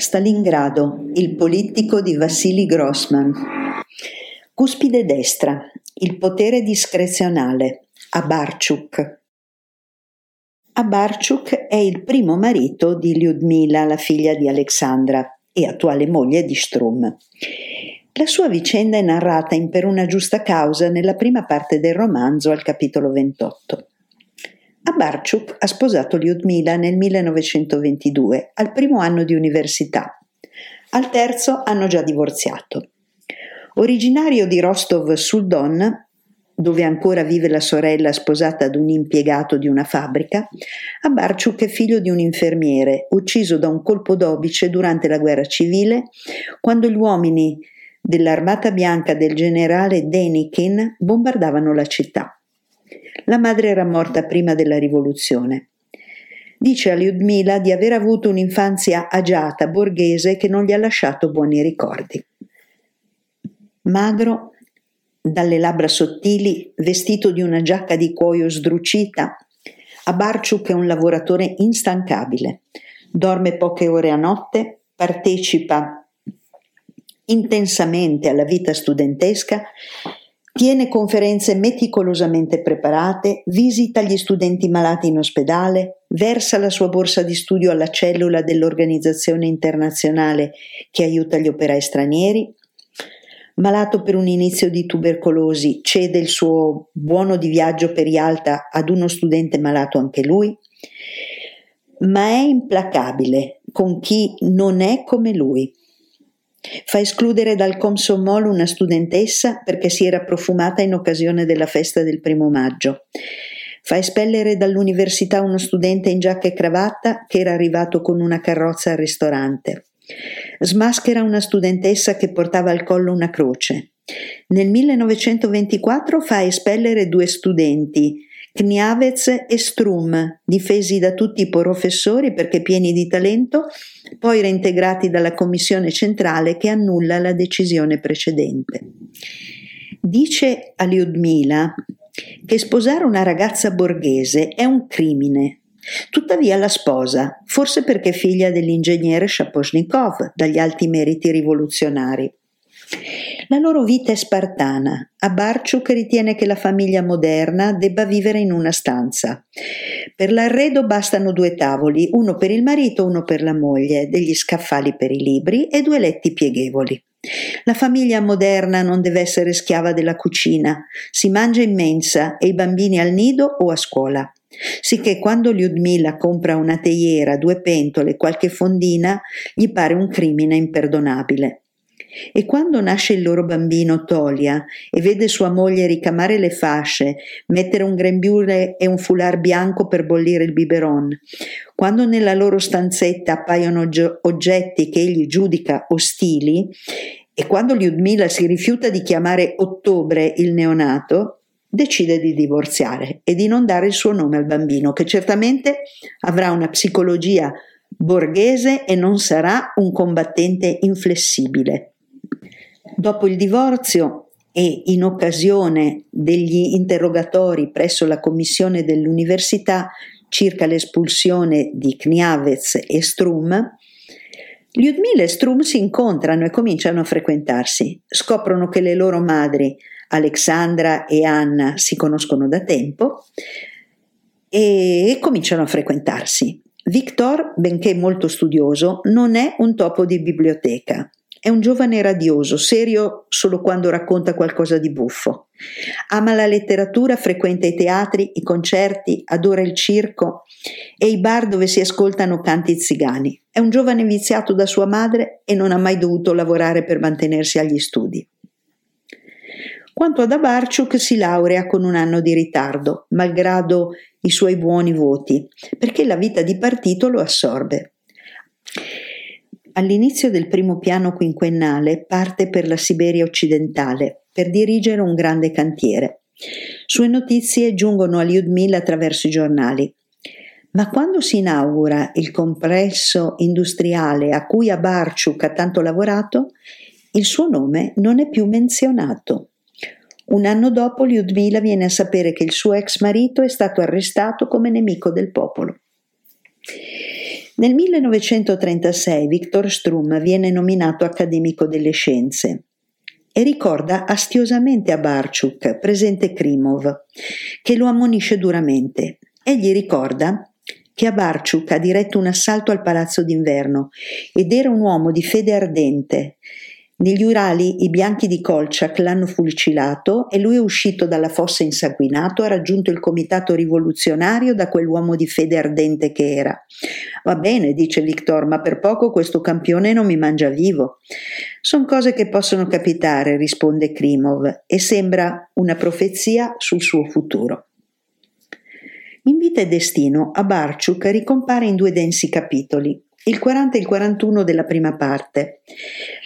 Stalingrado, il politico di Vassili Grossman. Cuspide destra, il potere discrezionale, Abarchuk. Abarchuk è il primo marito di Lyudmila, la figlia di Alexandra e attuale moglie di Strum. La sua vicenda è narrata in Per una giusta causa nella prima parte del romanzo al capitolo 28. Abarchuk ha sposato Lyudmila nel 1922, al primo anno di università. Al terzo hanno già divorziato. Originario di Rostov sul Don, dove ancora vive la sorella sposata ad un impiegato di una fabbrica, Abarchuk è figlio di un infermiere, ucciso da un colpo d'obice durante la guerra civile, quando gli uomini dell'armata bianca del generale Denikin bombardavano la città. La madre era morta prima della rivoluzione. Dice a Lyudmila di aver avuto un'infanzia agiata, borghese, che non gli ha lasciato buoni ricordi. Magro, dalle labbra sottili, vestito di una giacca di cuoio sdrucita, Abarciuk è un lavoratore instancabile. Dorme poche ore a notte, partecipa intensamente alla vita studentesca Tiene conferenze meticolosamente preparate, visita gli studenti malati in ospedale, versa la sua borsa di studio alla cellula dell'organizzazione internazionale che aiuta gli operai stranieri. Malato per un inizio di tubercolosi, cede il suo buono di viaggio per Yalta ad uno studente malato anche lui. Ma è implacabile con chi non è come lui Fa escludere dal Comsomol una studentessa perché si era profumata in occasione della festa del primo maggio. Fa espellere dall'università uno studente in giacca e cravatta che era arrivato con una carrozza al ristorante. Smaschera una studentessa che portava al collo una croce. Nel 1924 fa espellere due studenti, Kniavez e Strum, difesi da tutti i professori perché pieni di talento, poi reintegrati dalla commissione centrale che annulla la decisione precedente. Dice a Lyudmila che sposare una ragazza borghese è un crimine. Tuttavia la sposa, forse perché figlia dell'ingegnere Shaposhnikov, dagli alti meriti rivoluzionari. La loro vita è spartana. Abarchuk ritiene che la famiglia moderna debba vivere in una stanza. Per l'arredo bastano due tavoli, uno per il marito, uno per la moglie, degli scaffali per i libri e due letti pieghevoli. La famiglia moderna non deve essere schiava della cucina, si mangia in mensa e i bambini al nido o a scuola. Sicché quando Lyudmila compra una teiera, due pentole, qualche fondina, gli pare un crimine imperdonabile. E quando nasce il loro bambino Tolia e vede sua moglie ricamare le fasce, mettere un grembiule e un foulard bianco per bollire il biberon, quando nella loro stanzetta appaiono oggetti che egli giudica ostili, e quando Lyudmila si rifiuta di chiamare Ottobre il neonato, decide di divorziare e di non dare il suo nome al bambino, che certamente avrà una psicologia borghese e non sarà un combattente inflessibile. Dopo il divorzio e in occasione degli interrogatori presso la commissione dell'università circa l'espulsione di Kniavez e Strum, Lyudmila e Strum si incontrano e cominciano a frequentarsi. Scoprono che le loro madri, Alexandra e Anna, si conoscono da tempo e cominciano a frequentarsi. Victor, benché molto studioso, non è un topo di biblioteca. È un giovane radioso, serio solo quando racconta qualcosa di buffo. Ama la letteratura, frequenta i teatri, i concerti, adora il circo e i bar dove si ascoltano canti zigani. È un giovane viziato da sua madre e non ha mai dovuto lavorare per mantenersi agli studi. Quanto ad Abarchuk si laurea con un anno di ritardo, malgrado i suoi buoni voti, perché la vita di partito lo assorbe. All'inizio del primo piano quinquennale parte per la Siberia occidentale per dirigere un grande cantiere. Sue notizie giungono a Lyudmila attraverso i giornali. Ma quando si inaugura il complesso industriale a cui Abarchuk ha tanto lavorato, il suo nome non è più menzionato. Un anno dopo Lyudmila viene a sapere che il suo ex marito è stato arrestato come nemico del popolo. Nel 1936 Viktor Strum viene nominato accademico delle scienze e ricorda astiosamente a Barchuk, presente Krimov, che lo ammonisce duramente. Egli ricorda che a Barchuk ha diretto un assalto al palazzo d'inverno ed era un uomo di fede ardente. Negli Urali i bianchi di Kolchak l'hanno fucilato e lui è uscito dalla fossa insanguinato, ha raggiunto il comitato rivoluzionario da quell'uomo di fede ardente che era. Va bene, dice Victor, ma per poco questo campione non mi mangia vivo. Sono cose che possono capitare, risponde Krimov, e sembra una profezia sul suo futuro. In Vita e Destino, Abarciuk ricompare in due densi capitoli, il 40 e il 41 della prima parte.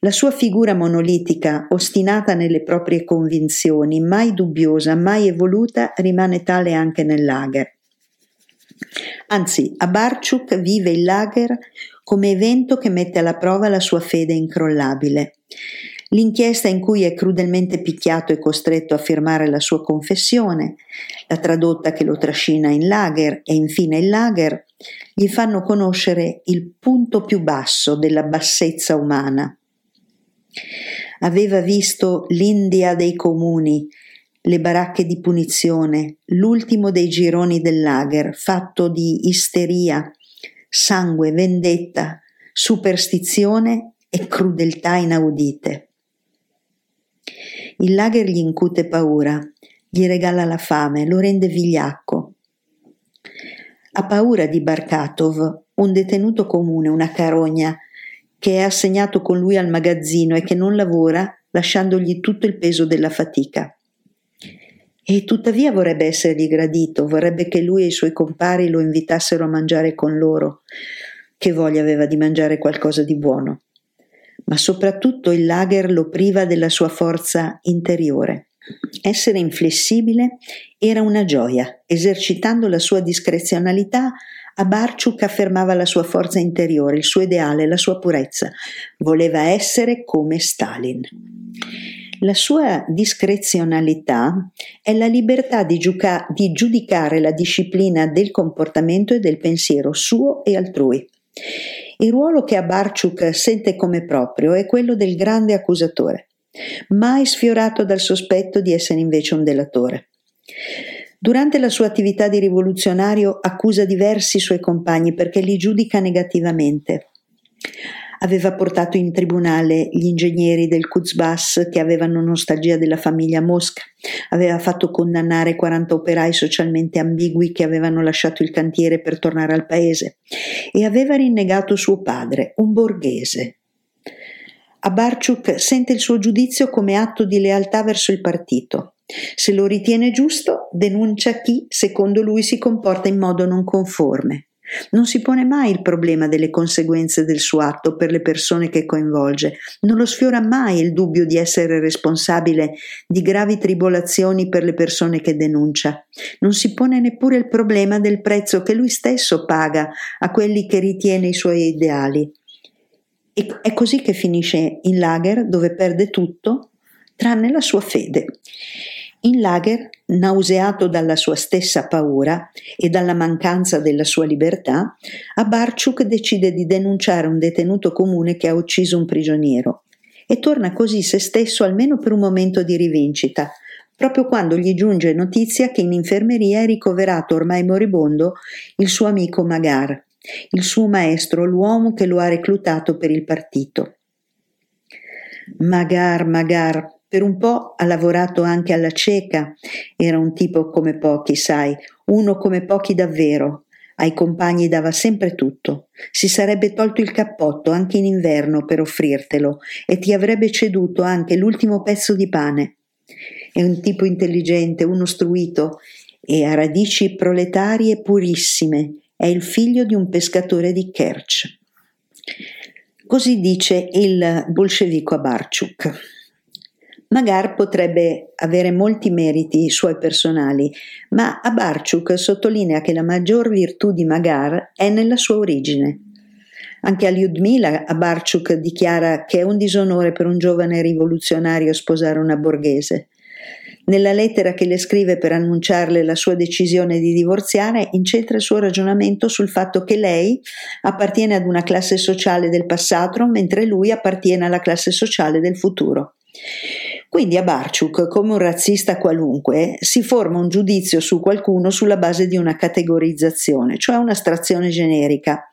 La sua figura monolitica, ostinata nelle proprie convinzioni, mai dubbiosa, mai evoluta, rimane tale anche nel lager. Anzi, Abarciuk vive il lager come evento che mette alla prova la sua fede incrollabile. L'inchiesta in cui è crudelmente picchiato e costretto a firmare la sua confessione, la tradotta che lo trascina in lager e infine il lager, gli fanno conoscere il punto più basso della bassezza umana. Aveva visto l'India dei comuni, le baracche di punizione, l'ultimo dei gironi del lager, fatto di isteria, sangue, vendetta, superstizione e crudeltà inaudite. Il lager gli incute paura, gli regala la fame, lo rende vigliacco. Ha paura di Barkatov, un detenuto comune, una carogna, che è assegnato con lui al magazzino e che non lavora, lasciandogli tutto il peso della fatica. E tuttavia vorrebbe essergli gradito, vorrebbe che lui e i suoi compari lo invitassero a mangiare con loro. Che voglia aveva di mangiare qualcosa di buono. Ma soprattutto il lager lo priva della sua forza interiore. Essere inflessibile era una gioia. Esercitando la sua discrezionalità, Abarciuk affermava la sua forza interiore, il suo ideale, la sua purezza. Voleva essere come Stalin. La sua discrezionalità è la libertà di, giuca- di giudicare la disciplina del comportamento e del pensiero suo e altrui. Il ruolo che Abarciuk sente come proprio è quello del grande accusatore, mai sfiorato dal sospetto di essere invece un delatore. Durante la sua attività di rivoluzionario accusa diversi suoi compagni perché li giudica negativamente. Aveva portato in tribunale gli ingegneri del Kuzbas che avevano nostalgia della famiglia Mosca, aveva fatto condannare 40 operai socialmente ambigui che avevano lasciato il cantiere per tornare al paese e aveva rinnegato suo padre, un borghese. Abarciuk sente il suo giudizio come atto di lealtà verso il partito. Se lo ritiene giusto, denuncia chi, secondo lui, si comporta in modo non conforme. Non si pone mai il problema delle conseguenze del suo atto per le persone che coinvolge, non lo sfiora mai il dubbio di essere responsabile di gravi tribolazioni per le persone che denuncia, non si pone neppure il problema del prezzo che lui stesso paga a quelli che ritiene i suoi ideali. E è così che finisce in lager dove perde tutto tranne la sua fede. In lager, nauseato dalla sua stessa paura e dalla mancanza della sua libertà, Abarciuk decide di denunciare un detenuto comune che ha ucciso un prigioniero e torna così se stesso almeno per un momento di rivincita, proprio quando gli giunge notizia che in infermeria è ricoverato ormai moribondo il suo amico Magar, il suo maestro, l'uomo che lo ha reclutato per il partito. Magar, Magar, per un po' ha lavorato anche alla cieca, era un tipo come pochi, sai, uno come pochi davvero. Ai compagni dava sempre tutto. Si sarebbe tolto il cappotto anche in inverno per offrirtelo e ti avrebbe ceduto anche l'ultimo pezzo di pane. È un tipo intelligente, uno struito e ha radici proletarie purissime. È il figlio di un pescatore di Kerch. Così dice il bolscevico Abarchuk. Magar potrebbe avere molti meriti suoi personali, ma Abarchuk sottolinea che la maggior virtù di Magar è nella sua origine. Anche a Lyudmila Abarchuk dichiara che è un disonore per un giovane rivoluzionario sposare una borghese. Nella lettera che le scrive per annunciarle la sua decisione di divorziare, incentra il suo ragionamento sul fatto che lei appartiene ad una classe sociale del passato, mentre lui appartiene alla classe sociale del futuro. Quindi a Barciuk, come un razzista qualunque, si forma un giudizio su qualcuno sulla base di una categorizzazione, cioè un'astrazione generica.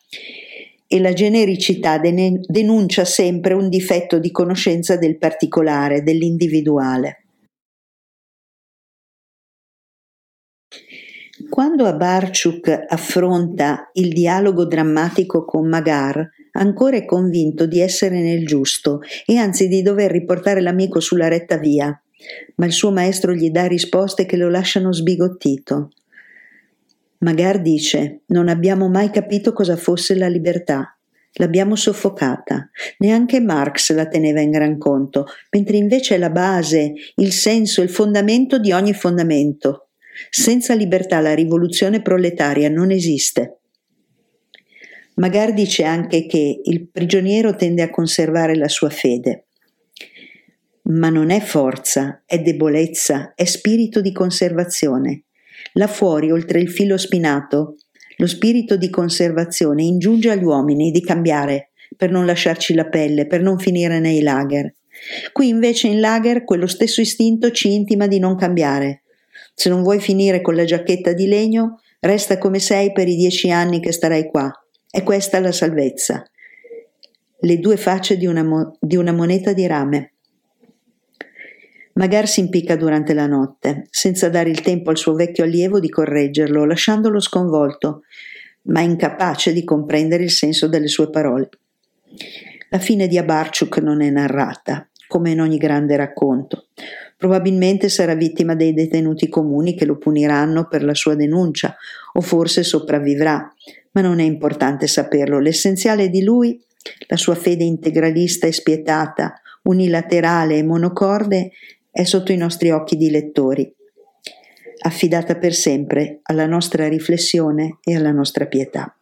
E la genericità denuncia sempre un difetto di conoscenza del particolare, dell'individuale. Quando Abarchuk affronta il dialogo drammatico con Magar, ancora è convinto di essere nel giusto e anzi di dover riportare l'amico sulla retta via, ma il suo maestro gli dà risposte che lo lasciano sbigottito. Magar dice: Non abbiamo mai capito cosa fosse la libertà. L'abbiamo soffocata. Neanche Marx la teneva in gran conto, mentre invece è la base, il senso, il fondamento di ogni fondamento. Senza libertà la rivoluzione proletaria non esiste. Magar dice anche che il prigioniero tende a conservare la sua fede. Ma non è forza, è debolezza, è spirito di conservazione. Là fuori, oltre il filo spinato, lo spirito di conservazione ingiunge agli uomini di cambiare per non lasciarci la pelle, per non finire nei lager. Qui invece in lager quello stesso istinto ci intima di non cambiare, se non vuoi finire con la giacchetta di legno, resta come sei per i dieci anni che starai qua. È questa la salvezza. Le due facce di una, mo- di una moneta di rame. Magar si impicca durante la notte, senza dare il tempo al suo vecchio allievo di correggerlo, lasciandolo sconvolto, ma incapace di comprendere il senso delle sue parole. La fine di Abarchuk non è narrata, come in ogni grande racconto. Probabilmente sarà vittima dei detenuti comuni che lo puniranno per la sua denuncia, o forse sopravvivrà, ma non è importante saperlo. L'essenziale di lui, la sua fede integralista e spietata, unilaterale e monocorde, è sotto i nostri occhi di lettori, affidata per sempre alla nostra riflessione e alla nostra pietà.